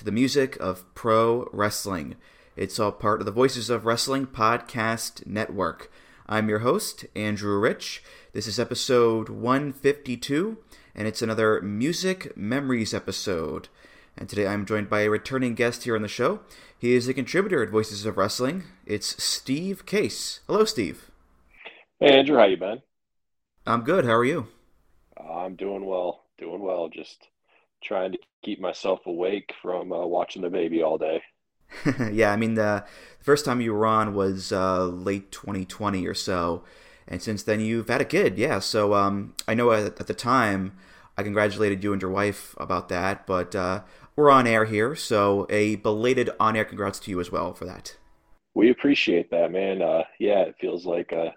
to the music of pro wrestling. It's all part of the Voices of Wrestling Podcast Network. I'm your host, Andrew Rich. This is episode 152, and it's another Music Memories episode. And today I'm joined by a returning guest here on the show. He is a contributor at Voices of Wrestling. It's Steve Case. Hello, Steve. Hey, Andrew, how you been? I'm good. How are you? I'm doing well, doing well. Just trying to keep myself awake from uh, watching the baby all day. yeah, I mean the, first time you were on was uh, late 2020 or so, and since then you've had a kid. Yeah, so um, I know at, at, the time I congratulated you and your wife about that, but uh, we're on air here, so a belated on-air congrats to you as well for that. We appreciate that, man. Uh, yeah, it feels like uh,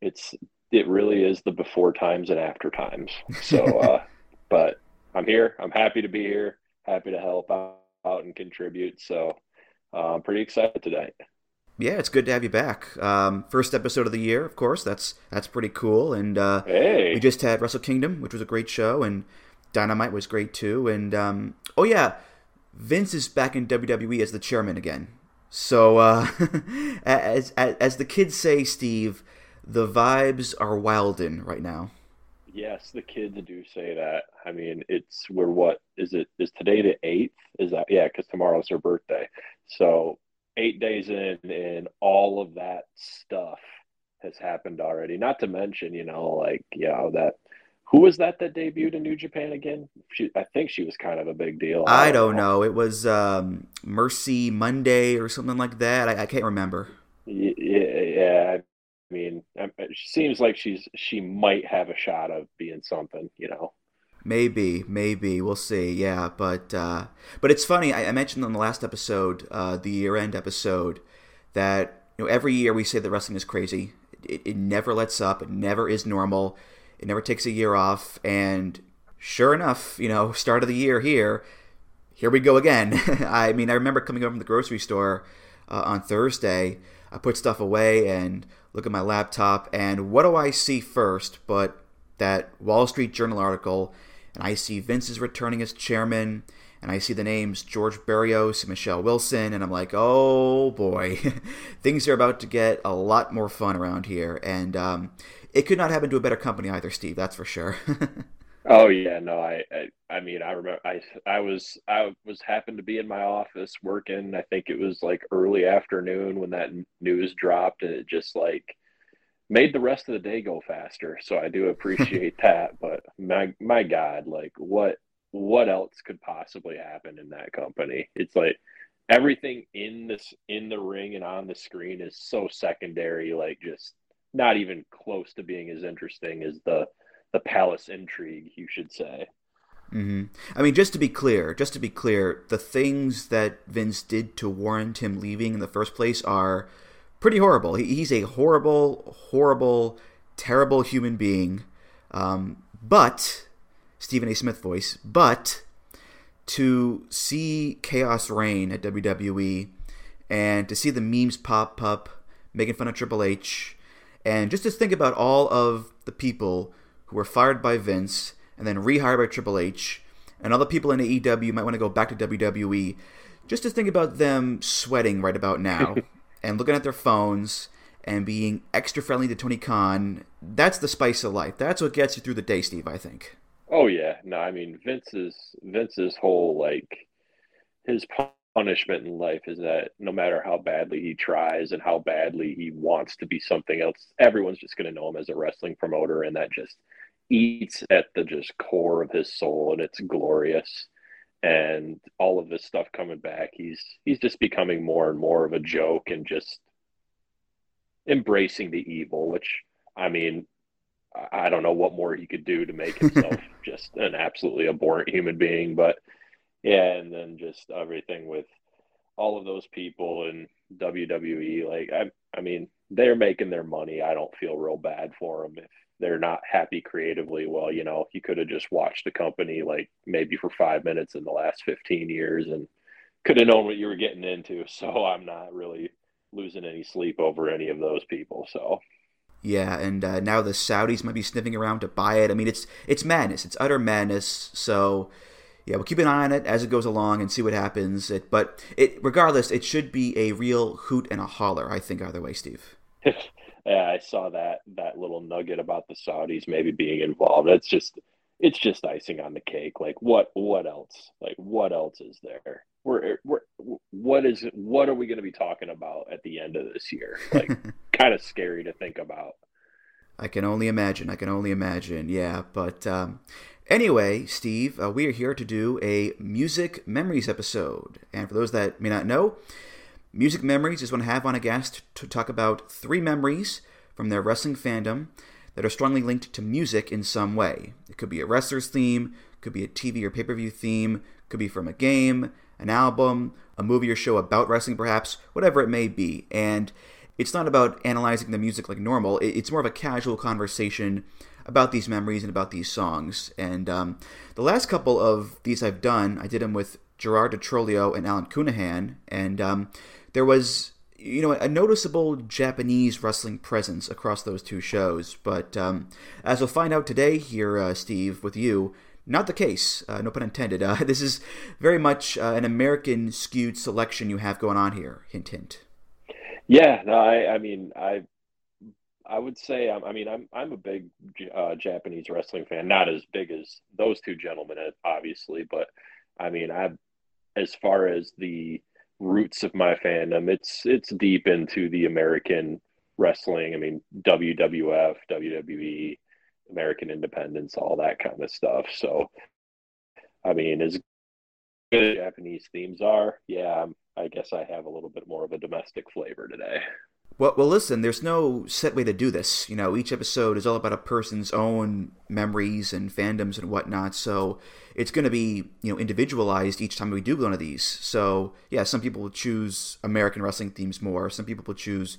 it's it really is the before times and after times. So, uh, but I'm here. I'm happy to be here. Happy to help out, out and contribute. So uh, I'm pretty excited today. Yeah, it's good to have you back. Um, first episode of the year, of course. That's that's pretty cool. And uh, hey. we just had Wrestle Kingdom, which was a great show, and Dynamite was great too. And um, oh yeah, Vince is back in WWE as the chairman again. So uh, as, as as the kids say, Steve, the vibes are wildin' right now. Yes, the kids do say that. I mean, it's we're what is it? Is today the eighth? Is that yeah? Because tomorrow's her birthday. So eight days in, and all of that stuff has happened already. Not to mention, you know, like you know that who was that that debuted in New Japan again? She, I think she was kind of a big deal. I, don't know. It was um, Mercy Monday or something like that. I, I can't remember. Yeah, yeah, mean, she seems like she's she might have a shot of being something, you know. Maybe, maybe we'll see. Yeah, but uh, but it's funny. I, I mentioned on the last episode, uh, the year-end episode, that you know every year we say that wrestling is crazy. It, it never lets up. It never is normal. It never takes a year off. And sure enough, you know, start of the year here, here we go again. I mean, I remember coming home from the grocery store uh, on Thursday. I put stuff away and look at my laptop, and what do I see first but that Wall Street Journal article? And I see Vince is returning as chairman, and I see the names George Barrios and Michelle Wilson, and I'm like, oh boy, things are about to get a lot more fun around here. And um, it could not happen to a better company either, Steve. That's for sure. Oh yeah, no, I, I, I mean, I remember, I, I was, I was happened to be in my office working. I think it was like early afternoon when that news dropped, and it just like made the rest of the day go faster. So I do appreciate that. But my, my God, like what, what else could possibly happen in that company? It's like everything in this, in the ring and on the screen is so secondary, like just not even close to being as interesting as the the palace intrigue, you should say. Mm-hmm. I mean, just to be clear, just to be clear, the things that Vince did to warrant him leaving in the first place are pretty horrible. He, he's a horrible, horrible, terrible human being. Um, but Stephen A. Smith voice, but to see chaos reign at WWE and to see the memes pop up making fun of Triple H, and just to think about all of the people who were fired by Vince and then rehired by Triple H, and other people in AEW might want to go back to WWE, just to think about them sweating right about now and looking at their phones and being extra friendly to Tony Khan. That's the spice of life. That's what gets you through the day, Steve. I think. Oh yeah, no, I mean Vince's Vince's whole like his punishment in life is that no matter how badly he tries and how badly he wants to be something else, everyone's just going to know him as a wrestling promoter, and that just eats at the just core of his soul, and it's glorious. And all of this stuff coming back, he's he's just becoming more and more of a joke and just embracing the evil. Which I mean, I don't know what more he could do to make himself just an absolutely abhorrent human being, but yeah, and then just everything with all of those people in WWE. Like, I, I mean, they're making their money. I don't feel real bad for them if they're not happy creatively. Well, you know, you could have just watched the company like maybe for five minutes in the last 15 years and could have known what you were getting into. So I'm not really losing any sleep over any of those people. So. Yeah, and uh, now the Saudis might be sniffing around to buy it. I mean, it's it's madness. It's utter madness. So yeah, we'll keep an eye on it as it goes along and see what happens. It, but it, regardless, it should be a real hoot and a holler. I think either way, Steve. saw that that little nugget about the Saudis maybe being involved. It's just it's just icing on the cake. Like what what else? Like what else is there? We're, we're what is what are we going to be talking about at the end of this year? Like kind of scary to think about. I can only imagine. I can only imagine. Yeah, but um, Anyway, Steve, uh, we are here to do a Music Memories episode. And for those that may not know, Music Memories is when I have on a guest to talk about three memories from their wrestling fandom that are strongly linked to music in some way. It could be a wrestler's theme, could be a TV or pay per view theme, could be from a game, an album, a movie or show about wrestling, perhaps, whatever it may be. And it's not about analyzing the music like normal, it's more of a casual conversation about these memories and about these songs. And um, the last couple of these I've done, I did them with Gerard DiTrolio and Alan Counihan, and um, there was you know a noticeable Japanese wrestling presence across those two shows. But um, as we'll find out today here, uh, Steve, with you. Not the case, uh, no pun intended. Uh, this is very much uh, an American skewed selection you have going on here. Hint, hint. Yeah, no, I, I mean, I I would say um, I mean I'm I'm a big uh, Japanese wrestling fan, not as big as those two gentlemen, obviously, but I mean I as far as the roots of my fandom, it's it's deep into the American wrestling. I mean WWF, WWE, American Independence, all that kind of stuff. So I mean as good as Japanese themes are, yeah, I guess I have a little bit more of a domestic flavor today. Well, well, listen. There's no set way to do this. You know, each episode is all about a person's own memories and fandoms and whatnot. So it's going to be you know individualized each time we do one of these. So yeah, some people will choose American wrestling themes more. Some people will choose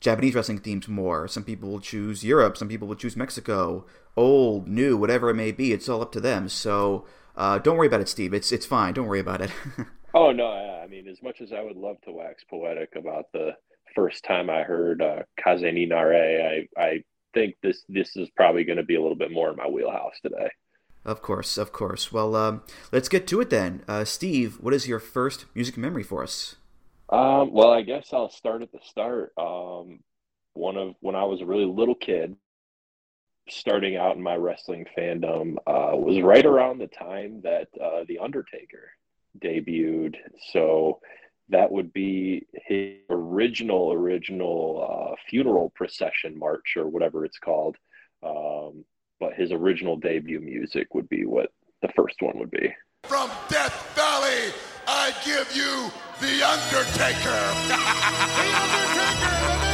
Japanese wrestling themes more. Some people will choose Europe. Some people will choose Mexico. Old, new, whatever it may be. It's all up to them. So uh, don't worry about it, Steve. It's it's fine. Don't worry about it. oh no, I mean, as much as I would love to wax poetic about the first time I heard uh, Kaze ni Nare, I, I think this this is probably going to be a little bit more in my wheelhouse today. Of course, of course. Well, um, let's get to it then. Uh, Steve, what is your first music memory for us? Um, well, I guess I'll start at the start. Um, one of when I was a really little kid, starting out in my wrestling fandom, uh, was right around the time that uh, the Undertaker debuted. So that would be his original original uh, funeral procession march or whatever it's called. Um, but his original debut music would be what the first one would be. From death valley i give you the undertaker. The undertaker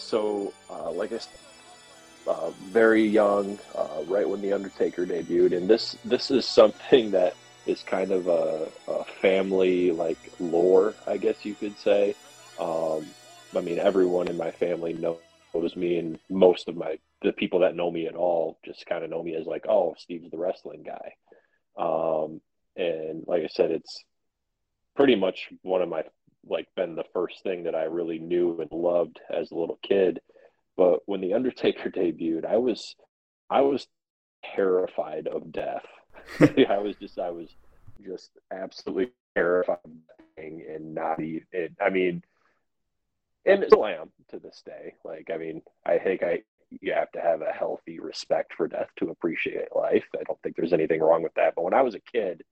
so uh, like I said, uh, very young, uh, right when the Undertaker debuted, and this this is something that is kind of a, a family like lore, I guess you could say. Um, I mean, everyone in my family knows me, and most of my the people that know me at all just kind of know me as like, oh, Steve's the wrestling guy. Um, and like I said, it's pretty much one of my like been the first thing that I really knew and loved as a little kid. But when the Undertaker debuted, I was I was terrified of death. I was just I was just absolutely terrified and not even. I mean, and still am to this day. Like, I mean, I think I you have to have a healthy respect for death to appreciate life. I don't think there's anything wrong with that. But when I was a kid,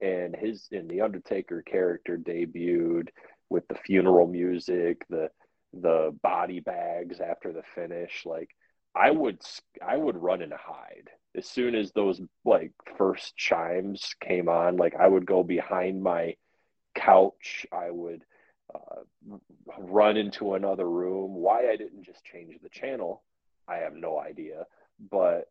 and his in the Undertaker character debuted with the funeral music, the the body bags after the finish, like I would I would run and hide as soon as those like first chimes came on. Like I would go behind my couch. I would uh, run into another room. Why I didn't just change the channel, I have no idea. But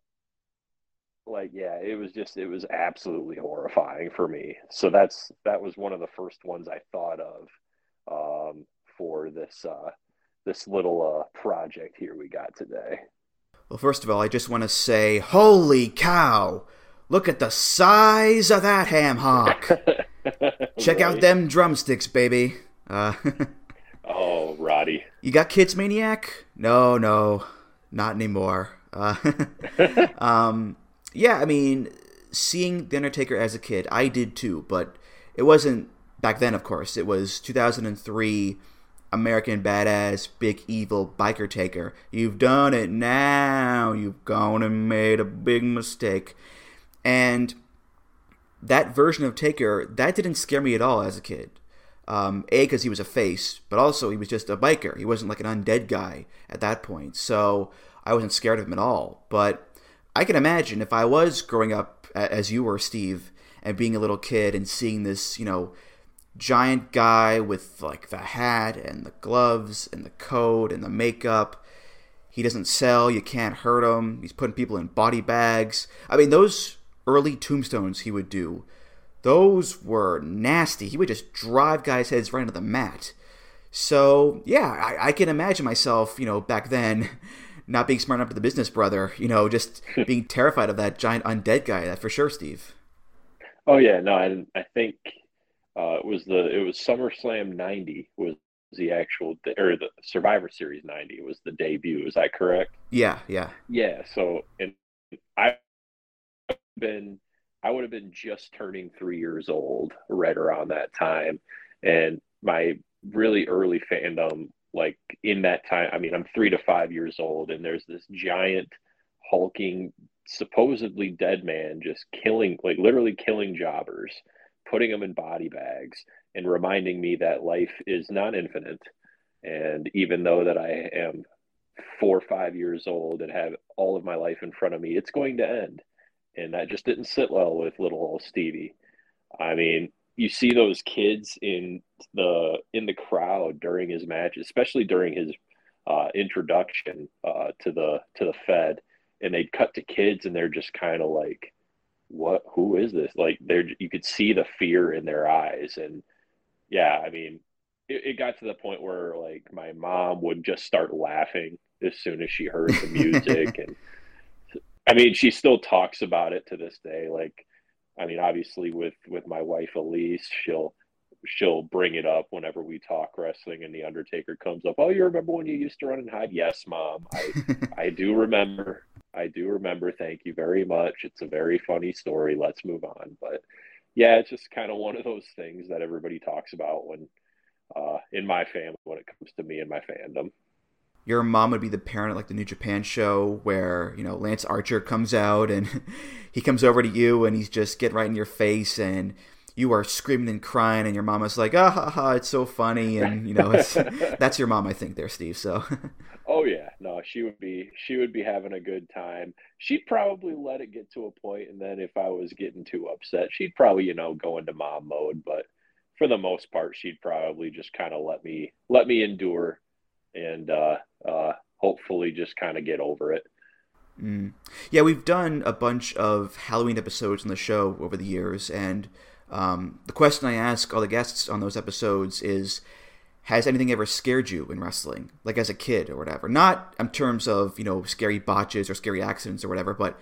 like, yeah, it was just it was absolutely horrifying for me. So that's that was one of the first ones I thought of um, for this uh, this little uh, project here we got today. Well, first of all, I just want to say, holy cow! Look at the size of that ham hock. Check right. out them drumsticks, baby. Uh, oh, Roddy. You got kids, maniac? No, no, not anymore. Uh, um, yeah, I mean, seeing The Undertaker as a kid, I did too, but it wasn't back then, of course. It was 2003 American badass, big evil biker taker. You've done it now. You've gone and made a big mistake. And that version of Taker, that didn't scare me at all as a kid. Um, a, because he was a face, but also he was just a biker. He wasn't like an undead guy at that point. So I wasn't scared of him at all. But I can imagine if I was growing up as you were, Steve, and being a little kid and seeing this, you know, giant guy with like the hat and the gloves and the coat and the makeup. He doesn't sell, you can't hurt him. He's putting people in body bags. I mean, those early tombstones he would do, those were nasty. He would just drive guys' heads right into the mat. So, yeah, I, I can imagine myself, you know, back then not being smart enough to the business brother, you know, just being terrified of that giant undead guy. That for sure, Steve. Oh yeah, no, I, I think uh, it was the it was SummerSlam '90 was the actual or the Survivor Series '90 was the debut. Is that correct? Yeah, yeah, yeah. So and I been I would have been just turning three years old right around that time, and my really early fandom like in that time. I mean, I'm three to five years old, and there's this giant hulking supposedly dead man just killing like literally killing jobbers putting them in body bags and reminding me that life is not infinite. And even though that I am four or five years old and have all of my life in front of me, it's going to end. And that just didn't sit well with little old Stevie. I mean, you see those kids in the in the crowd during his match, especially during his uh, introduction uh, to the to the Fed, and they'd cut to kids, and they're just kind of like what who is this? Like there you could see the fear in their eyes and yeah i mean it, it, got to the point where like my mom would just start laughing as soon as she heard the music and i mean she still talks about it to this day like i mean obviously with with my wife elise she'll she'll bring it up whenever we talk wrestling and the undertaker comes up oh you remember when you used to run and hide yes mom i i do remember I do remember. Thank you very much. It's a very funny story. Let's move on. But yeah, it's just kind of one of those things that everybody talks about when uh, in my family when it comes to me and my fandom. Your mom would be the parent at like the New Japan show where you know Lance Archer comes out and he comes over to you and he's just getting right in your face and you are screaming and crying and your mama's like ah ha ha it's so funny and you know that's your mom I think there Steve so Oh yeah, no, she would be she would be having a good time. She'd probably let it get to a point, and then if I was getting too upset, she'd probably you know go into mom mode. But for the most part, she'd probably just kind of let me let me endure, and uh, uh, hopefully just kind of get over it. Mm. Yeah, we've done a bunch of Halloween episodes on the show over the years, and um, the question I ask all the guests on those episodes is has anything ever scared you in wrestling, like as a kid or whatever? Not in terms of you know scary botches or scary accidents or whatever, but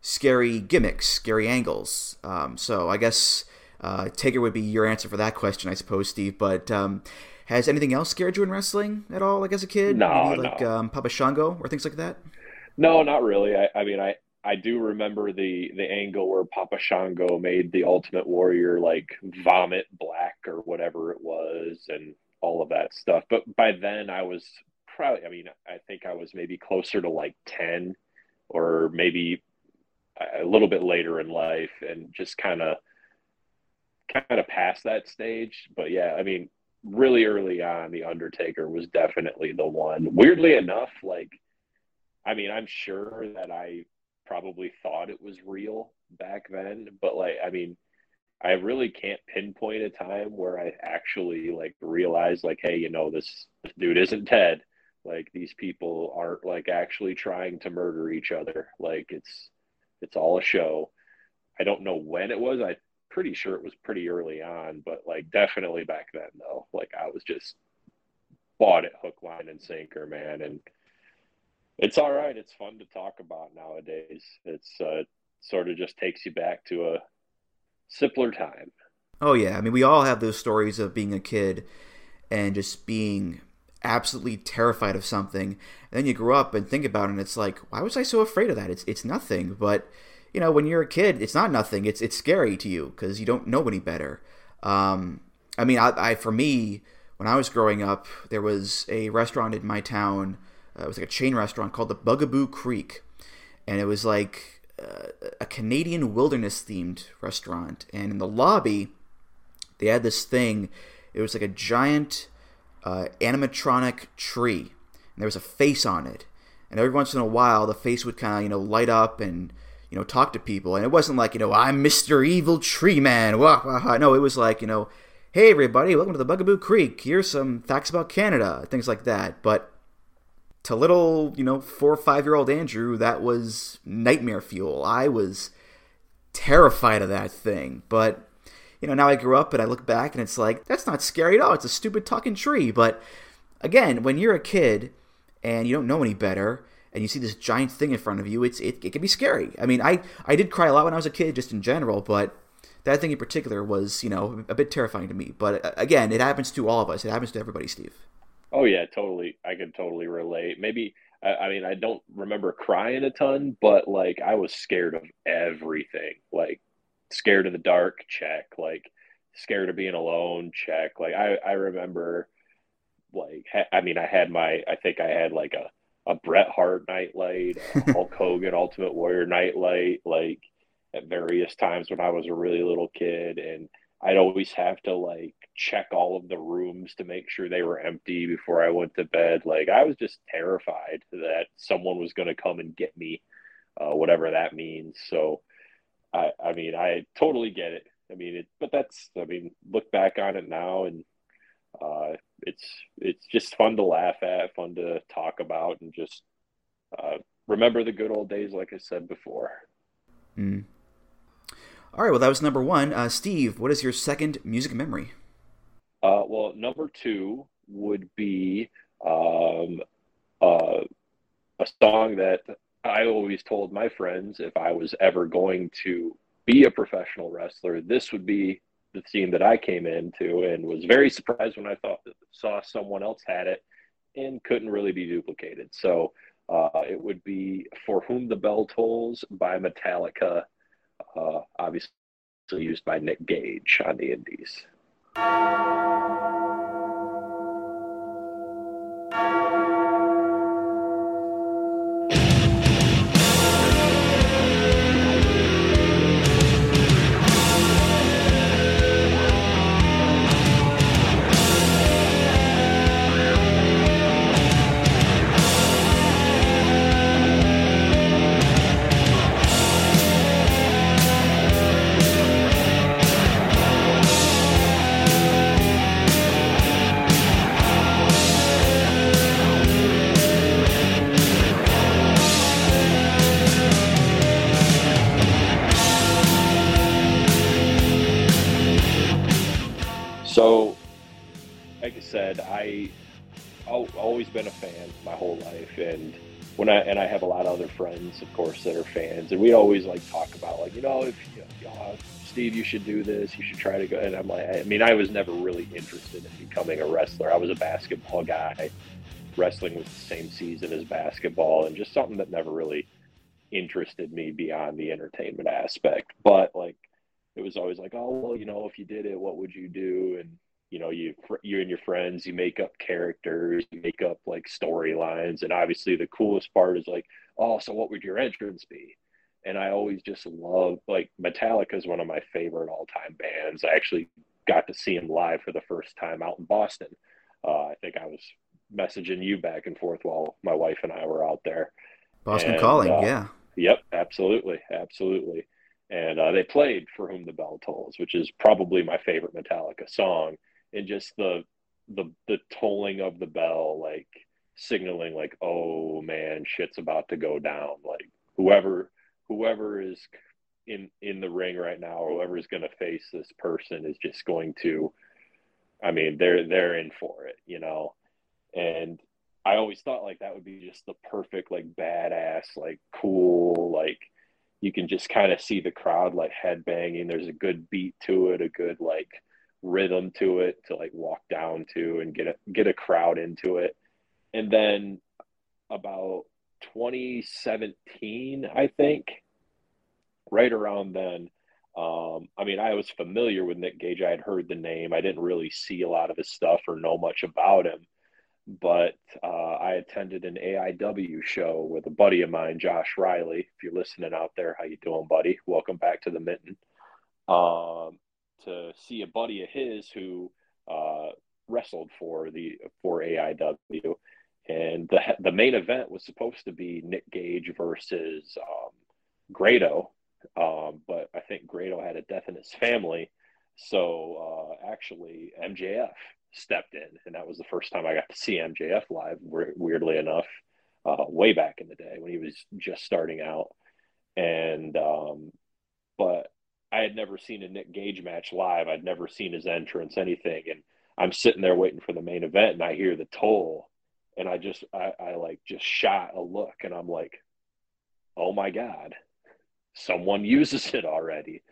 scary gimmicks, scary angles. Um, so I guess uh, Taker would be your answer for that question, I suppose, Steve. But um, has anything else scared you in wrestling at all, like as a kid? No, Maybe like no. Um, Papa Shango or things like that. No, not really. I, I mean, I, I do remember the the angle where Papa Shango made the Ultimate Warrior like vomit black or whatever it was, and all of that stuff. But by then, I was probably. I mean, I think I was maybe closer to like ten, or maybe a little bit later in life, and just kind of kind of past that stage. But yeah, I mean, really early on, the Undertaker was definitely the one. Weirdly enough, like. I mean, I'm sure that I probably thought it was real back then, but like, I mean, I really can't pinpoint a time where I actually like realized, like, hey, you know, this, this dude isn't Ted. Like, these people aren't like actually trying to murder each other. Like, it's it's all a show. I don't know when it was. I'm pretty sure it was pretty early on, but like definitely back then though. Like I was just bought it hook, line, and sinker, man, and it's all right. It's fun to talk about nowadays. It's uh, sort of just takes you back to a simpler time. Oh yeah, I mean we all have those stories of being a kid and just being absolutely terrified of something. And then you grow up and think about it and it's like, why was I so afraid of that? It's it's nothing. But you know, when you're a kid, it's not nothing. It's it's scary to you because you don't know any better. Um, I mean, I, I for me, when I was growing up, there was a restaurant in my town. Uh, it was like a chain restaurant called the Bugaboo Creek, and it was like uh, a Canadian wilderness themed restaurant. And in the lobby, they had this thing. It was like a giant uh, animatronic tree, and there was a face on it. And every once in a while, the face would kind of you know light up and you know talk to people. And it wasn't like you know I'm Mister Evil Tree Man. Wah, wah, wah. No, it was like you know, hey everybody, welcome to the Bugaboo Creek. Here's some facts about Canada, things like that. But to little you know four or five year old Andrew, that was nightmare fuel. I was terrified of that thing, but you know, now I grew up and I look back and it's like, that's not scary at all. It's a stupid talking tree. But again, when you're a kid and you don't know any better and you see this giant thing in front of you, it's it, it can be scary. I mean, I, I did cry a lot when I was a kid, just in general, but that thing in particular was, you know, a bit terrifying to me. But uh, again, it happens to all of us. It happens to everybody, Steve. Oh yeah, totally. I can totally relate. Maybe I, I mean I don't remember crying a ton, but like I was scared of everything. Like scared of the dark, check. Like scared of being alone, check. Like I I remember like ha- I mean I had my I think I had like a a Bret Hart nightlight, a Hulk Hogan Ultimate Warrior nightlight, like at various times when I was a really little kid and I'd always have to like check all of the rooms to make sure they were empty before I went to bed. Like I was just terrified that someone was going to come and get me, uh, whatever that means. So, I, I mean, I totally get it. I mean, it, but that's, I mean, look back on it now and uh, it's, it's just fun to laugh at, fun to talk about and just uh, remember the good old days, like I said before. Mm. All right, well, that was number one. Uh, Steve, what is your second music memory? Uh, well, number two would be um, uh, a song that I always told my friends if I was ever going to be a professional wrestler, this would be the team that I came into, and was very surprised when I thought that saw someone else had it and couldn't really be duplicated. So uh, it would be "For Whom the Bell Tolls" by Metallica uh, obviously used by Nick Gage on the Indies. Said, I I've always been a fan my whole life, and when I and I have a lot of other friends, of course, that are fans, and we always like talk about like you know if you know, uh, Steve, you should do this, you should try to go. And I'm like, I mean, I was never really interested in becoming a wrestler. I was a basketball guy. Wrestling was the same season as basketball, and just something that never really interested me beyond the entertainment aspect. But like, it was always like, oh well, you know, if you did it, what would you do? And you know you you and your friends you make up characters you make up like storylines and obviously the coolest part is like oh so what would your entrance be? And i always just love like metallica is one of my favorite all-time bands. I actually got to see them live for the first time out in boston. Uh, i think i was messaging you back and forth while my wife and i were out there. Boston and, calling uh, yeah. yep absolutely absolutely. And uh, they played for whom the bell tolls which is probably my favorite metallica song and just the the the tolling of the bell like signaling like oh man shit's about to go down. Like whoever whoever is in in the ring right now whoever is going to face this person is just going to i mean they're they're in for it you know? And i always thought like that would be just the perfect like badass like cool like you can just kind of see the crowd like head banging there's a good beat to it a good like rhythm to it to like walk down to and get a get a crowd into it. And then about 2017, I think, right around then, um, I mean, I was familiar with Nick Gage. I had heard the name. I didn't really see a lot of his stuff or know much about him, but uh, I attended an AIW show with a buddy of mine, Josh Riley. If you're listening out there, how you doing, buddy? Welcome back to the Mitten. Um, to see a buddy of his who uh, wrestled for the for AIW, and the the main event was supposed to be Nick Gage versus um, Grado, um, but I think Grado had a death in his family, so uh, actually MJF stepped in, and that was the first time I got to see MJF live. Weirdly enough, uh, way back in the day when he was just starting out, and um, but I had never seen a Nick Gage match live. I'd never seen his entrance, anything. And I'm sitting there waiting for the main event and I hear the toll and I just, I, I like just shot a look and I'm like, oh my God, someone uses it already.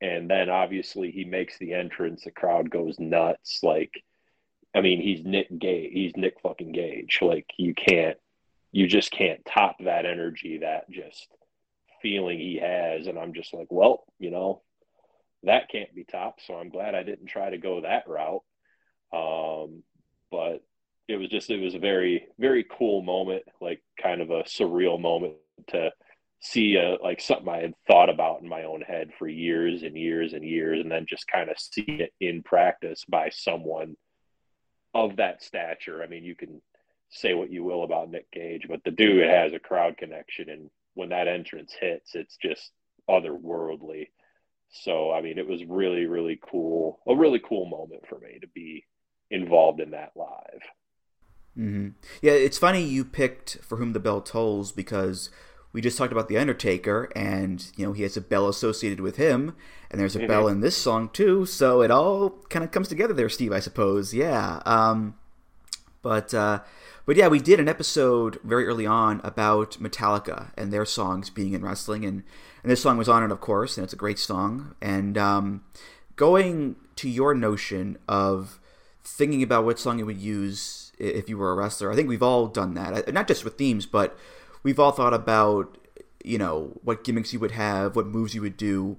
And then obviously he makes the entrance. The crowd goes nuts. Like, I mean, he's Nick Gage. He's Nick fucking Gage. Like, you can't, you just can't top that energy, that just feeling he has. And I'm just like, well, you know, that can't be topped. So I'm glad I didn't try to go that route. Um, but it was just, it was a very, very cool moment, like kind of a surreal moment to see a, like something I had thought about in my own head for years and years and years, and then just kind of see it in practice by someone of that stature. I mean, you can say what you will about Nick Gage, but the dude has a crowd connection and when that entrance hits, it's just otherworldly. So, I mean, it was really, really cool, a really cool moment for me to be involved in that live. Mm-hmm. Yeah, it's funny you picked For Whom the Bell Tolls because we just talked about The Undertaker, and, you know, he has a bell associated with him, and there's a mm-hmm. bell in this song, too, so it all kind of comes together there, Steve, I suppose. Yeah. Um, but, uh, but yeah, we did an episode very early on about Metallica and their songs being in wrestling, and, and this song was on it, of course, and it's a great song. And um, going to your notion of thinking about what song you would use if you were a wrestler, I think we've all done that. Not just with themes, but we've all thought about, you know, what gimmicks you would have, what moves you would do,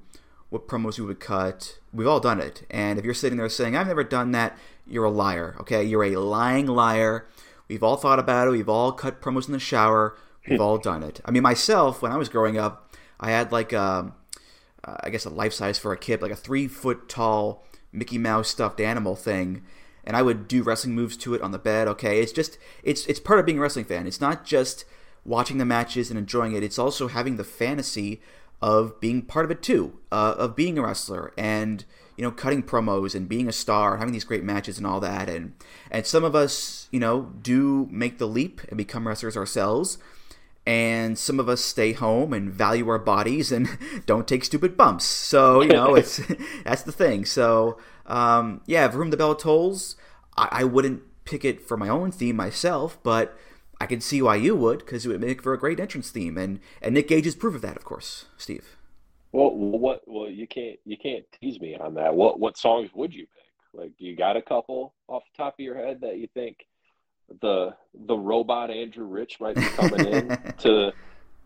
what promos you would cut. We've all done it. And if you're sitting there saying, I've never done that, you're a liar, okay? You're a lying liar. We've all thought about it. We've all cut promos in the shower. We've all done it. I mean, myself, when I was growing up, I had like a, um, I guess a life size for a kid, like a three foot tall Mickey Mouse stuffed animal thing, and I would do wrestling moves to it on the bed. Okay, it's just it's it's part of being a wrestling fan. It's not just watching the matches and enjoying it. It's also having the fantasy of being part of it too, uh, of being a wrestler and you know, cutting promos and being a star, having these great matches and all that. And and some of us, you know, do make the leap and become wrestlers ourselves. And some of us stay home and value our bodies and don't take stupid bumps. So you know, it's that's the thing. So um, yeah, for whom the bell tolls, I, I wouldn't pick it for my own theme myself, but I can see why you would because it would make for a great entrance theme, and and Nick Gage is proof of that, of course. Steve. Well, what? Well, you can't you can't tease me on that. What what songs would you pick? Like, you got a couple off the top of your head that you think the the robot Andrew Rich might be coming in to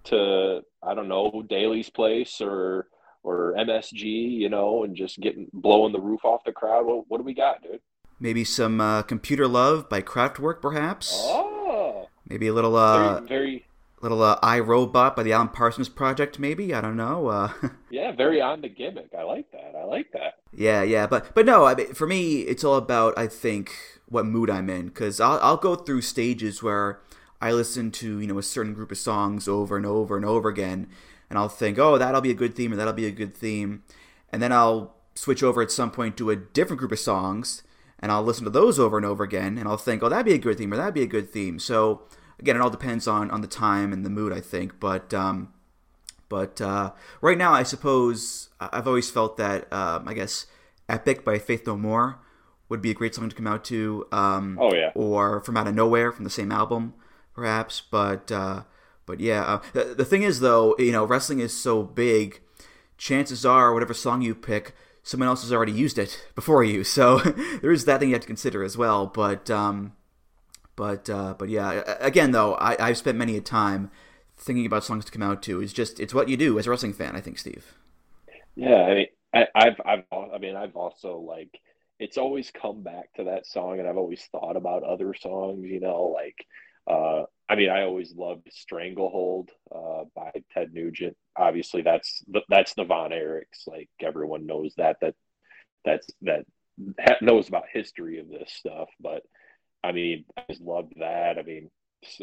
to I don't know Daily's Place or or MSG, you know, and just getting blowing the roof off the crowd. What, what do we got, dude? Maybe some uh, Computer Love by Kraftwerk, perhaps. Oh, maybe a little uh, very, very little uh, I Robot by the Alan Parsons Project, maybe I don't know. Uh, yeah, very on the gimmick. I like that. I like that. Yeah, yeah, but but no, I mean, for me, it's all about I think what mood I'm in because I'll I'll go through stages where I listen to you know a certain group of songs over and over and over again, and I'll think, oh, that'll be a good theme, or that'll be a good theme, and then I'll switch over at some point to a different group of songs, and I'll listen to those over and over again, and I'll think, oh, that'd be a good theme, or that'd be a good theme. So again, it all depends on on the time and the mood, I think. But um, but uh, right now, I suppose I've always felt that um, I guess "Epic" by Faith No More would be a great song to come out to. Um, oh yeah. Or "From Out of Nowhere" from the same album, perhaps. But uh, but yeah, uh, the, the thing is though, you know, wrestling is so big. Chances are, whatever song you pick, someone else has already used it before you. So there is that thing you have to consider as well. But um, but uh, but yeah, again though, I, I've spent many a time thinking about songs to come out to. It's just it's what you do as a wrestling fan. I think, Steve. Yeah, I mean, I, I've I've I mean, I've also like it's always come back to that song, and I've always thought about other songs. You know, like uh, I mean, I always loved "Stranglehold" uh, by Ted Nugent. Obviously, that's that's the Von Erichs. Like everyone knows that that that's that knows about history of this stuff, but I mean, I just loved that. I mean,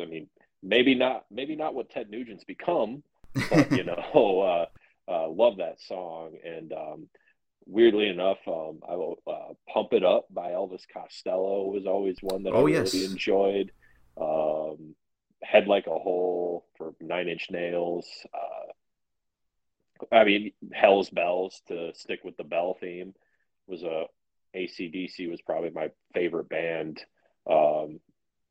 I mean, maybe not, maybe not what Ted Nugent's become, but you know, uh, uh, love that song. And um, weirdly enough, um, I will uh, "Pump It Up" by Elvis Costello was always one that oh, I yes. really enjoyed. Um, Head Like a Hole for Nine Inch Nails. Uh, I mean, Hell's Bells to stick with the bell theme was a ACDC was probably my favorite band um,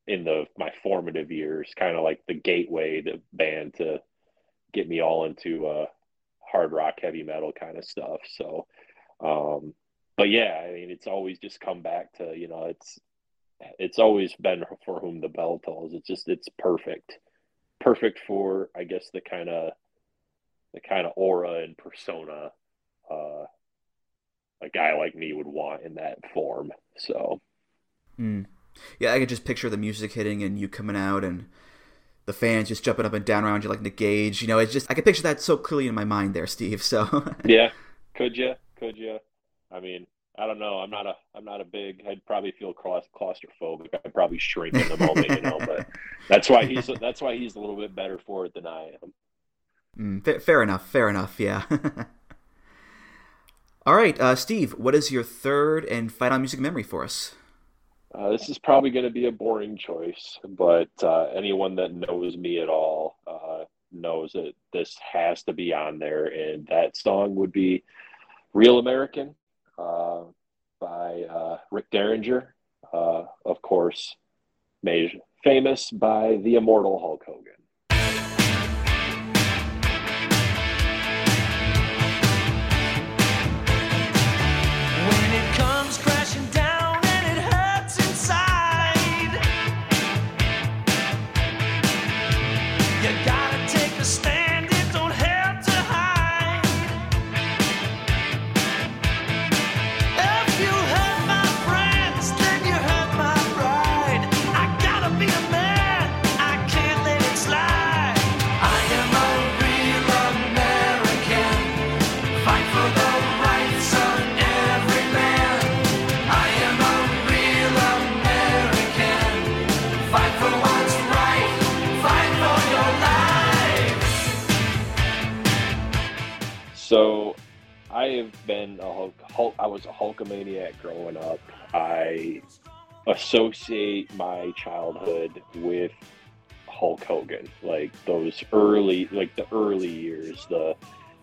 in the my formative years, kind of like the gateway the band to get me all into uh, hard rock, heavy metal kind of stuff. So, um, but yeah, I mean, it's always just come back to you know, it's it's always been for whom the bell tolls. It's just it's perfect, perfect for I guess the kind of the kind of aura and persona uh, a guy like me would want in that form. So. Mm. Yeah, I could just picture the music hitting and you coming out and the fans just jumping up and down around you like Nick Gage. You know, it's just I could picture that so clearly in my mind there, Steve. So yeah, could you? Could you? I mean, I don't know. I'm not a I'm not a big. I'd probably feel claustrophobic. I'd probably shrink in the moment, you know. But that's why he's that's why he's a little bit better for it than I am. Mm, fair enough. Fair enough. Yeah. All right, uh, Steve. What is your third and final music memory for us? Uh, this is probably going to be a boring choice, but uh, anyone that knows me at all uh, knows that this has to be on there, and that song would be "Real American" uh, by uh, Rick Derringer, uh, of course, made famous by the immortal Hulk Hogan. Growing up. I associate my childhood with Hulk Hogan, like those early, like the early years, the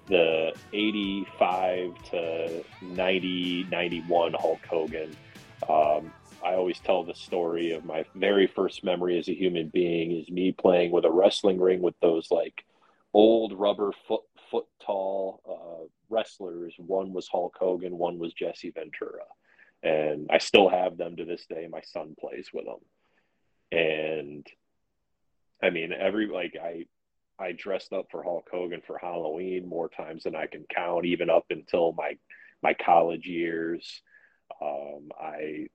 the 85 to 90, 91 Hulk Hogan. Um, I always tell the story of my very first memory as a human being is me playing with a wrestling ring with those like old rubber foot foot tall uh, wrestlers. One was Hulk Hogan, one was Jesse Ventura, and I still have them to this day. My son plays with them, and I mean every like I I dressed up for Hulk Hogan for Halloween more times than I can count, even up until my my college years. Um, I,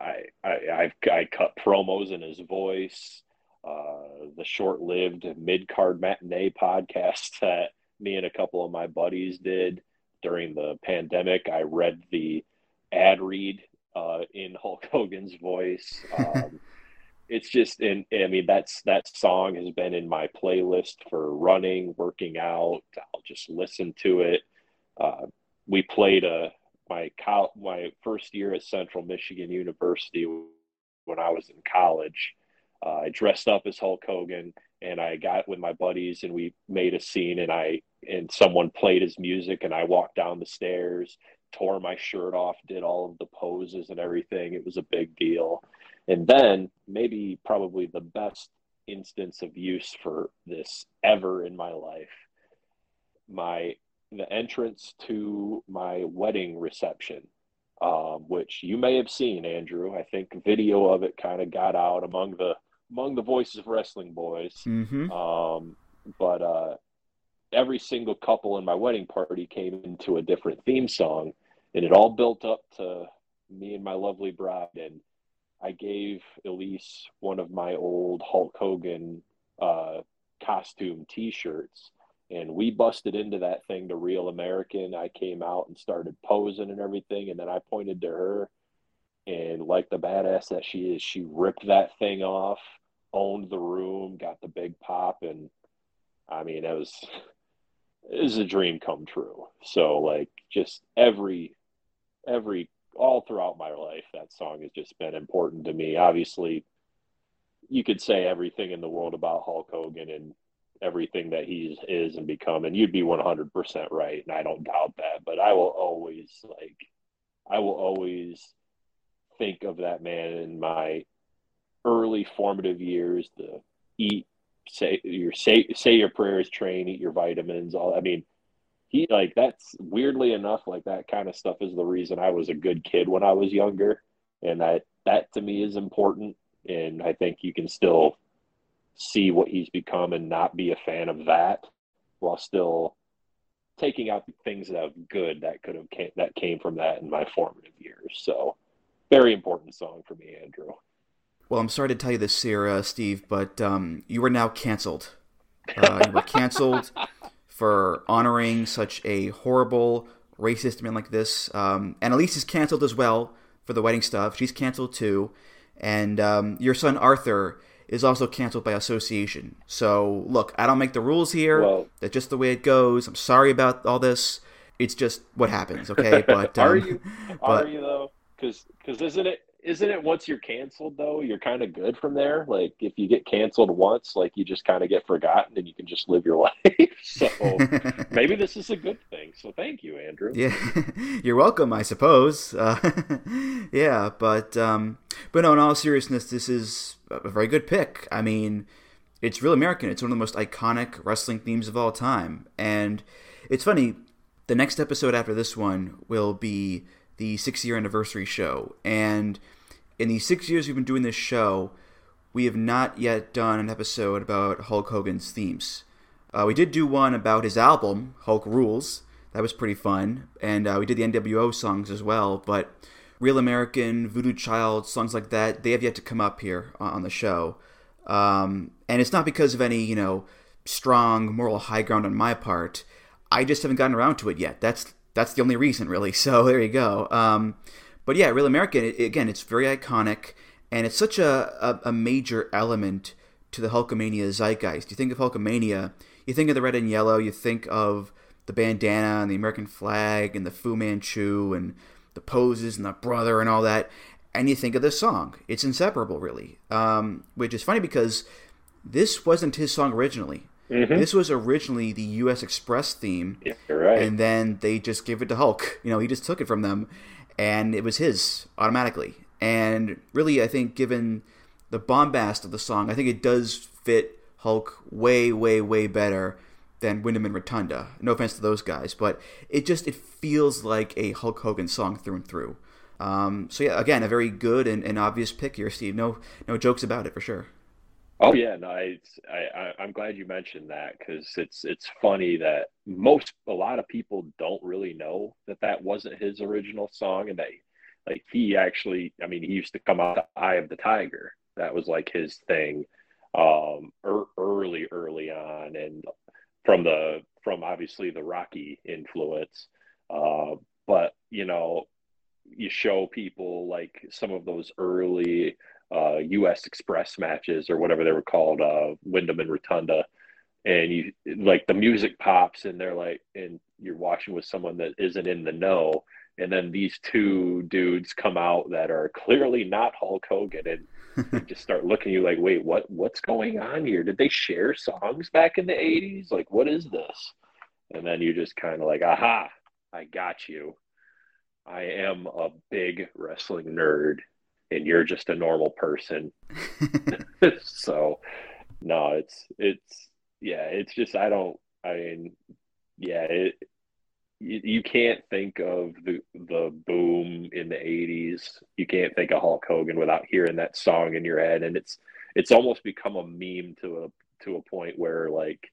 I, I, I've, I cut promos in his voice. Uh, the short-lived mid-card matinee podcast that me and a couple of my buddies did during the pandemic. I read the ad read uh, in Hulk Hogan's voice. Um, it's just and I mean that's that song has been in my playlist for running, working out. I'll just listen to it. Uh, we played a my col- my first year at Central Michigan University when I was in college. Uh, I dressed up as Hulk Hogan and I got with my buddies and we made a scene and I and someone played his music and I walked down the stairs, tore my shirt off, did all of the poses and everything. It was a big deal. And then maybe probably the best instance of use for this ever in my life. My the entrance to my wedding reception, um, which you may have seen, Andrew. I think video of it kind of got out among the among the voices of wrestling boys. Mm-hmm. Um, but uh, every single couple in my wedding party came into a different theme song, and it all built up to me and my lovely bride. And I gave Elise one of my old Hulk Hogan uh, costume T-shirts and we busted into that thing to real american i came out and started posing and everything and then i pointed to her and like the badass that she is she ripped that thing off owned the room got the big pop and i mean it was it was a dream come true so like just every every all throughout my life that song has just been important to me. Obviously you could say everything in the world about hulk hogan and everything that he is and become and you'd be 100% right and i don't doubt that but i will always like i will always think of that man in my early formative years to eat say your say say your prayers train eat your vitamins all i mean he like that's weirdly enough like that kind of stuff is the reason i was a good kid when i was younger and that that to me is important and i think you can still see what he's become and not be a fan of that while still taking out the things that have good that could have came, that came from that in my formative years. So very important song for me, Andrew. Well, I'm sorry to tell you this, Sarah, Steve, but um, you are now canceled. Uh, you were canceled for honoring such a horrible, racist man like this. Um, and Elise is canceled as well for the wedding stuff. She's canceled too. And um, your son Arthur is also canceled by association. So, look, I don't make the rules here. Well, That's just the way it goes. I'm sorry about all this. It's just what happens, okay? But are um, you but- are you though? Because because isn't it isn't it once you're canceled though you're kind of good from there. Like if you get canceled once, like you just kind of get forgotten and you can just live your life. So maybe this is a good thing. So thank you, Andrew. Yeah, you're welcome, I suppose. Uh, yeah, but um, but no, in all seriousness, this is a very good pick. I mean, it's real American. It's one of the most iconic wrestling themes of all time, and it's funny. The next episode after this one will be the six year anniversary show, and in the six years we've been doing this show, we have not yet done an episode about Hulk Hogan's themes. Uh, we did do one about his album, Hulk Rules. That was pretty fun. And uh, we did the NWO songs as well. But Real American, Voodoo Child, songs like that, they have yet to come up here on the show. Um, and it's not because of any, you know, strong moral high ground on my part. I just haven't gotten around to it yet. That's that's the only reason, really. So there you go. Um, but yeah, Real American, it, again, it's very iconic. And it's such a, a, a major element to the Hulkamania zeitgeist. Do you think of Hulkamania, you think of the red and yellow, you think of the bandana and the American flag and the Fu Manchu and the poses and the brother and all that, and you think of this song. It's inseparable, really. Um, which is funny because this wasn't his song originally. Mhm. This was originally the U.S. Express theme, Yeah, right. and then they just gave it to Hulk. You know, he just took it from them, and it was his automatically. And really, I think given the bombast of the song, I think it does fit Hulk way, way, way better than Windham and Rotunda. No offense to those guys, but it just it feels like a Hulk Hogan song through and through. Um, so yeah, again, a very good and, and obvious pick here, Steve. No, no jokes about it for sure. Oh yeah, no, I, I I'm glad you mentioned that because it's it's funny that most a lot of people don't really know that that wasn't his original song, and they like he actually, I mean, he used to come out the Eye of the Tiger. That was like his thing, um, er, early early on, and from the from obviously the Rocky influence, uh, but you know, you show people like some of those early uh, U.S. Express matches or whatever they were called, uh, Windham and Rotunda, and you like the music pops and they're like, and you're watching with someone that isn't in the know, and then these two dudes come out that are clearly not Hulk Hogan and they just start looking at you like, wait, what what's going on here? Did they share songs back in the '80s? Like, what is this? And then you just kind of like, aha, I got you. I am a big wrestling nerd and you're just a normal person. so no, it's it's yeah, it's just I don't I mean yeah, it you, you can't think of the the boom in the 80s. You can't think of Hulk Hogan without hearing that song in your head and it's it's almost become a meme to a to a point where like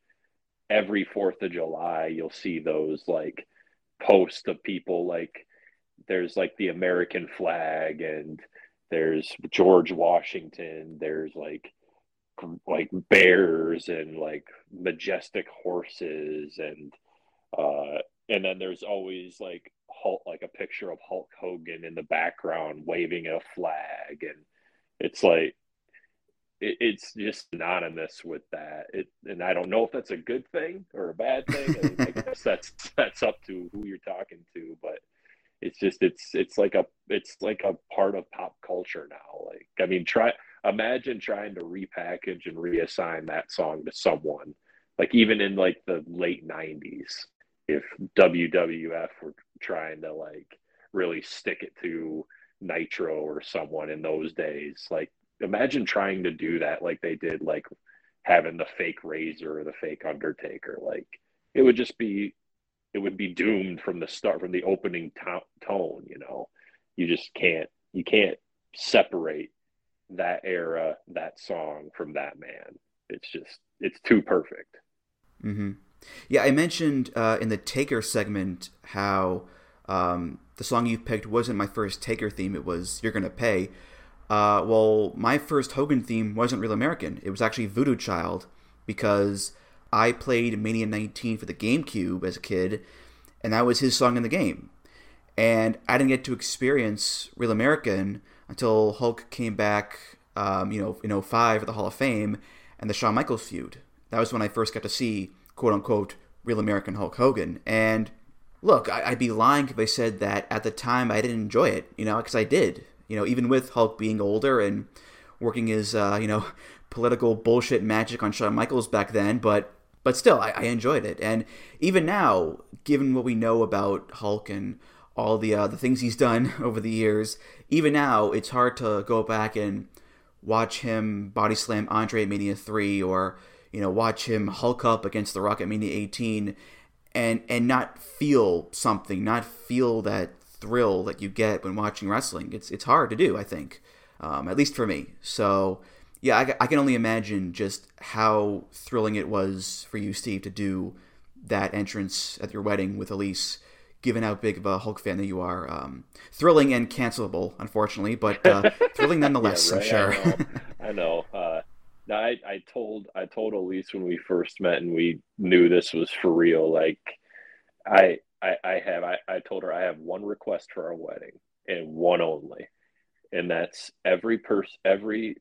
every 4th of July you'll see those like posts of people like there's like the American flag and there's George Washington, there's like like bears and like majestic horses and uh and then there's always like Hulk like a picture of Hulk Hogan in the background waving a flag. And it's like it, it's just synonymous with that. It and I don't know if that's a good thing or a bad thing. I guess that's that's up to who you're talking to but it's just it's it's like a it's like a part of pop culture now. Like i mean try imagine trying to repackage and reassign that song to someone like even in like the late 90s if wwf were trying to like really stick it to nitro or someone in those days like imagine trying to do that like they did like having the fake razor or the fake undertaker. Like it would just be it would be doomed from the start from the opening to- tone you know? You just can't you can't separate that era that song from that man. It's just it's too perfect. Mm-hmm. Yeah i mentioned uh, in the taker segment how um, the song you picked wasn't my first taker theme it was you're gonna pay uh, well my first hogan theme wasn't real american it was actually voodoo child because I played Mania 19 for the GameCube as a kid, and that was his song in the game. And I didn't get to experience Real American until Hulk came back, um, you know, in 05 at the Hall of Fame and the Shawn Michaels feud. That was when I first got to see, quote unquote, Real American Hulk Hogan. And look, I, would be lying if I said that at the time I didn't enjoy it, you know, because I did. You know, even with Hulk being older and working his, uh, you know, political bullshit magic on Shawn Michaels back then, but but still, I, I, enjoyed it. And even now, given what we know about Hulk and all the uh, the things he's done over the years, even now, it's hard to go back and watch him body slam Andre Mania three, or you know, watch him Hulk up against The Rock at Mania eighteen, and and not feel something, not feel that thrill that you get when watching wrestling. It's it's hard to do, I think, um, at least for me. So yeah, I, I, can only imagine just how thrilling it was for you, Steve, to do that entrance at your wedding with Elise, given how big of a Hulk fan that you are. Um, thrilling and cancelable, unfortunately, but uh, thrilling nonetheless. yeah, right, I'm sure. I know. I, know. Uh, I, I told I told Elise when we first met and we knew this was for real. Like, I I, I have I, I told her I have one request for our wedding and one only, and that's every person every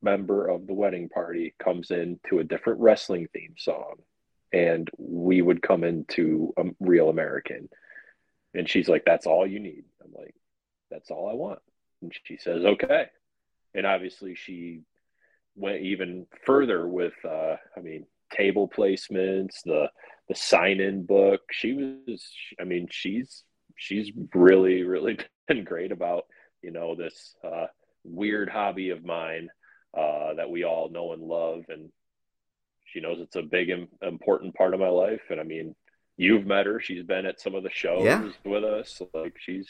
member of the wedding party comes in to a different wrestling theme song and we would come into a real american. And she's like that's all you need. I'm like that's all i want. And she says okay. And obviously she went even further with uh i mean table placements the the sign in book she was i mean she's she's really really been great about you know, this uh, weird hobby of mine uh, that we all know and love. And she knows it's a big, important part of my life. And I mean, you've met her. She's been at some of the shows yeah. with us. Like she's,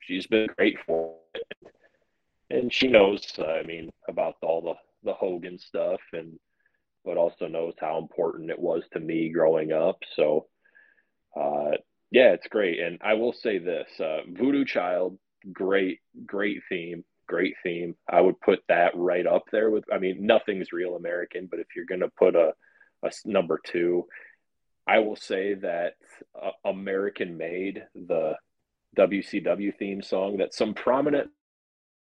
she's been great for it. And she knows, I mean, about all the, the Hogan stuff and, but also knows how important it was to me growing up. So, uh, yeah, it's great. And I will say this uh, Voodoo Child, great, great theme. Great theme. I would put that right up there with, I mean, nothing's real American, but if you're to put a, a number two, I will say that uh, American Made, the WCW theme song that some prominent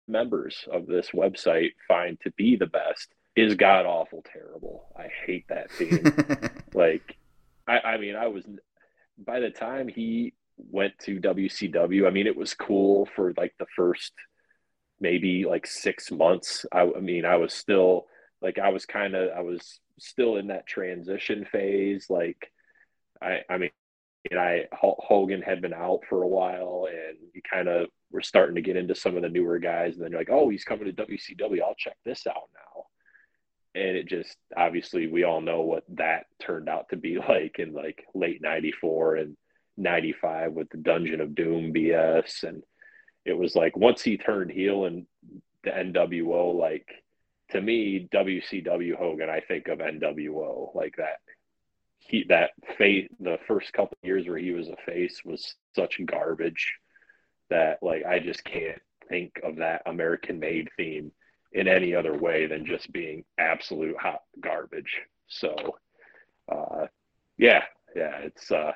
members of this website find to be the best is god awful terrible. I hate that theme. like, I, I mean, I was by the time he went to WCW, I mean, it was cool for like the first maybe like six months. I, I mean, I was still like, I was kind of, I was still in that transition phase. Like, I, I mean, and I Hogan had been out for a while, and you kind of were starting to get into some of the newer guys, and then you're like, oh, he's coming to WCW. I'll check this out now. And it just obviously we all know what that turned out to be like in like late '94 and '95 with the Dungeon of Doom BS, and it was like once he turned heel and the NWO, like to me, WCW Hogan, I think of NWO like that he that face the first couple years where he was a face was such garbage that like I just can't think of that American made theme in any other way than just being absolute hot garbage. So uh yeah, yeah, it's uh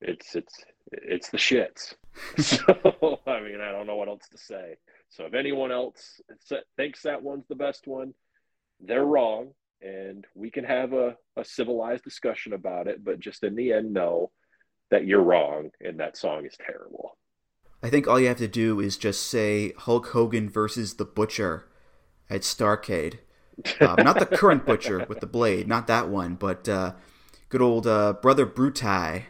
it's it's it's the shits. so I mean, I don't know what else to say. So if anyone else thinks that one's the best one, they're wrong and we can have a, a civilized discussion about it, but just in the end, know that you're wrong and that song is terrible. I think all you have to do is just say Hulk Hogan versus the Butcher at Starcade. Um, not the current Butcher with the blade, not that one, but uh, good old uh, Brother Bruti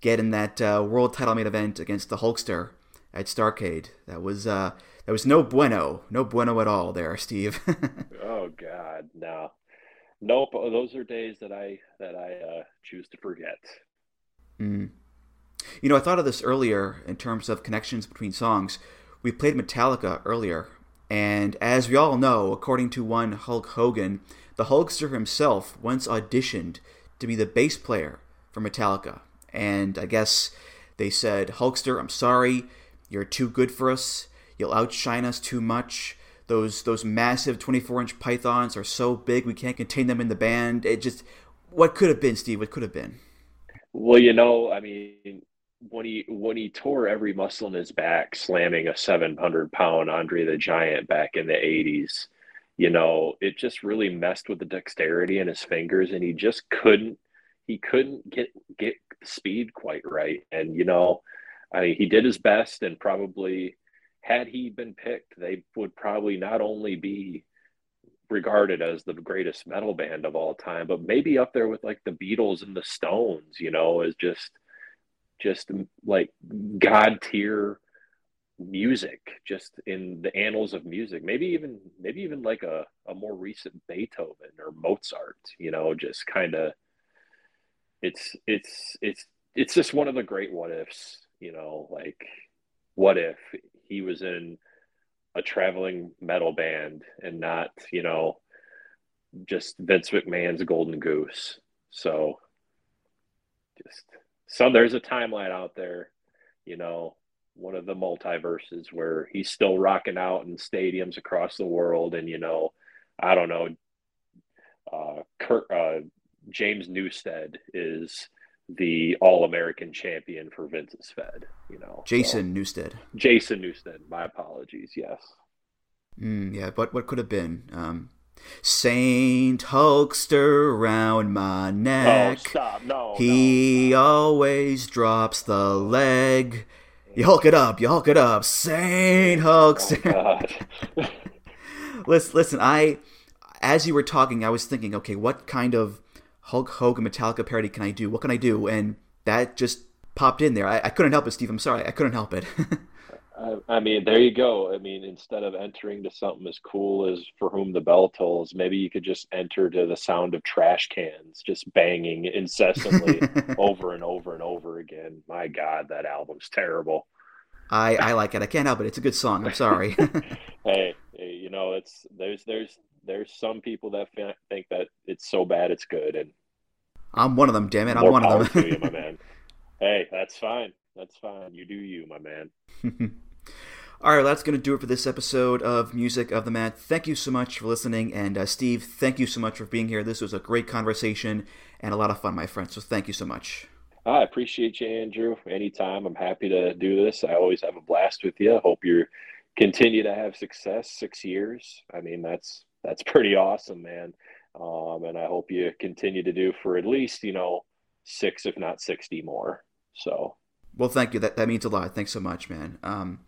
getting that uh, world title main event against the Hulkster at Starcade. That was uh, that was no bueno, no bueno at all there, Steve. oh God, no. Nope, those are days that I that I uh, choose to forget. Mm. You know, I thought of this earlier in terms of connections between songs. We played Metallica earlier, and as we all know, according to one Hulk Hogan, the Hulkster himself once auditioned to be the bass player for Metallica. And I guess they said, Hulkster, I'm sorry, you're too good for us. You'll outshine us too much those those massive 24 inch pythons are so big we can't contain them in the band. It just what could have been, Steve? What could have been? Well, you know, I mean, when he when he tore every muscle in his back, slamming a 700 pound Andre the Giant back in the 80s, you know, it just really messed with the dexterity in his fingers, and he just couldn't he couldn't get get speed quite right. And you know, I mean, he did his best, and probably had he been picked, they would probably not only be regarded as the greatest metal band of all time, but maybe up there with like the Beatles and the Stones, you know, as just just like god tier music just in the annals of music maybe even maybe even like a, a more recent beethoven or mozart you know just kind of it's it's it's it's just one of the great what ifs you know like what if he was in a traveling metal band and not, you know, just Vince McMahon's Golden Goose. So just so there's a timeline out there, you know, one of the multiverses where he's still rocking out in stadiums across the world and you know, I don't know, uh, Kurt, uh James Newsted is the All American champion for Vince's Fed. You know, Jason so, Newsted. Jason Newsted. My apologies. Yes. Mm, yeah, but what could have been? Um, Saint Hulkster round my oh, neck. Oh, stop! No. He no, always drops the leg. You hulk it up. You hulk it up. Saint oh, Hulkster. Oh, listen, listen. I, as you were talking, I was thinking, okay, what kind of Hulk Hogan Metallica parody can I do? What can I do? And that just popped in there. I, I couldn't help it, Steve. I'm sorry. I couldn't help it. I mean, there you go. I mean, instead of entering to something as cool as For Whom the Bell Tolls, maybe you could just enter to the sound of trash cans just banging incessantly over and over and over again. My God, that album's terrible. I, I like it. I can't help it. It's a good song. I'm sorry. hey, you know, it's there's there's there's some people that think that it's so bad it's good, and I'm one of them. Damn it, I'm one of them. you, my man. Hey, that's fine. That's fine. You do you, my man. All right, that's going to do it for this episode of Music of the Mat. Thank you so much for listening. And uh, Steve, thank you so much for being here. This was a great conversation and a lot of fun, my friend. So thank you so much. I appreciate you, Andrew. Anytime, I'm happy to do this. I always have a blast with you. Hope you continue to have success. Six years. I mean, that's that's pretty awesome, man. Um, and I hope you continue to do for at least you know six, if not sixty more. So. Well, thank you. That that means a lot. Thanks so much, man. Um,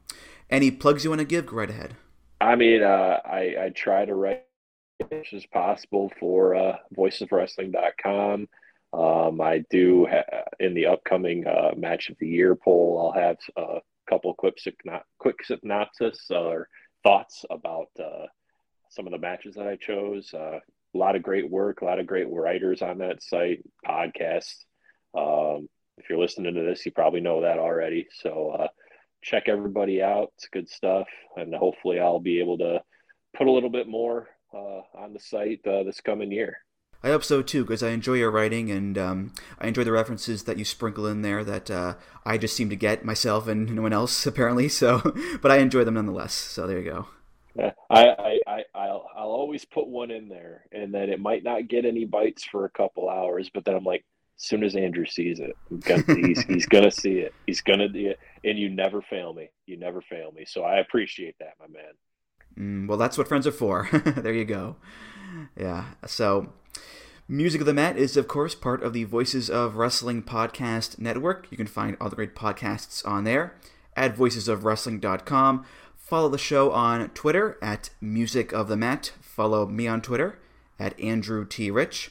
any plugs you want to give? Go right ahead. I mean, uh, I I try to write as much as possible for uh, voicesofwrestling.com. Um, I do ha- in the upcoming uh, match of the year poll. I'll have a couple quick quick synopsis or thoughts about uh, some of the matches that I chose. Uh, a lot of great work, a lot of great writers on that site, podcasts. Um, if you're listening to this, you probably know that already. So uh, check everybody out. It's good stuff, and hopefully, I'll be able to put a little bit more uh, on the site uh, this coming year. I hope so too, because I enjoy your writing and um, I enjoy the references that you sprinkle in there that uh, I just seem to get myself and no one else apparently. So, but I enjoy them nonetheless. So there you go. Yeah, I, I, I, will I'll always put one in there, and then it might not get any bites for a couple hours, but then I'm like, soon as Andrew sees it, gonna, he's, he's gonna see it. He's gonna do it, and you never fail me. You never fail me. So I appreciate that, my man. Mm, well, that's what friends are for. there you go. Yeah. So Music of the Mat is, of course, part of the Voices of Wrestling podcast network. You can find all the great podcasts on there at voicesofwrestling.com. Follow the show on Twitter at Music of the Mat. Follow me on Twitter at Andrew T. Rich.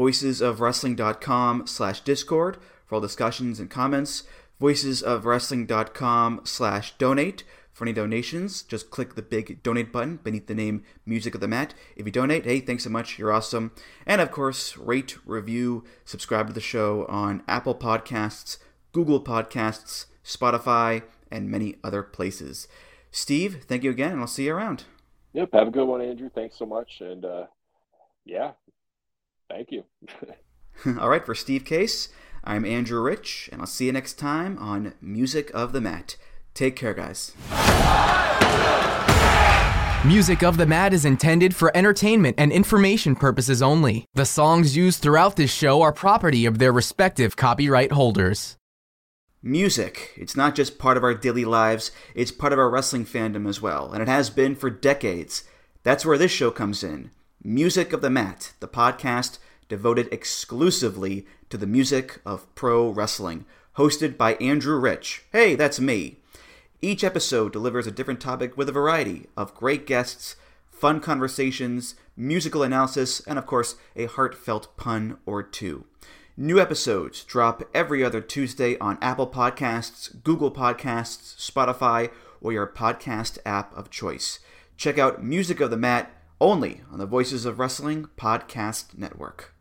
Voicesofwrestling.com slash Discord for all discussions and comments. Voicesofwrestling.com slash donate for any donations, just click the big donate button beneath the name Music of the Mat. If you donate, hey, thanks so much. You're awesome. And of course, rate, review, subscribe to the show on Apple Podcasts, Google Podcasts, Spotify, and many other places. Steve, thank you again, and I'll see you around. Yep. Have a good one, Andrew. Thanks so much. And uh, yeah, thank you. All right. For Steve Case, I'm Andrew Rich, and I'll see you next time on Music of the Mat. Take care, guys. Music of the Mat is intended for entertainment and information purposes only. The songs used throughout this show are property of their respective copyright holders. Music. It's not just part of our daily lives, it's part of our wrestling fandom as well, and it has been for decades. That's where this show comes in. Music of the Mat, the podcast devoted exclusively to the music of pro wrestling, hosted by Andrew Rich. Hey, that's me. Each episode delivers a different topic with a variety of great guests, fun conversations, musical analysis, and of course, a heartfelt pun or two. New episodes drop every other Tuesday on Apple Podcasts, Google Podcasts, Spotify, or your podcast app of choice. Check out Music of the Mat only on the Voices of Wrestling Podcast Network.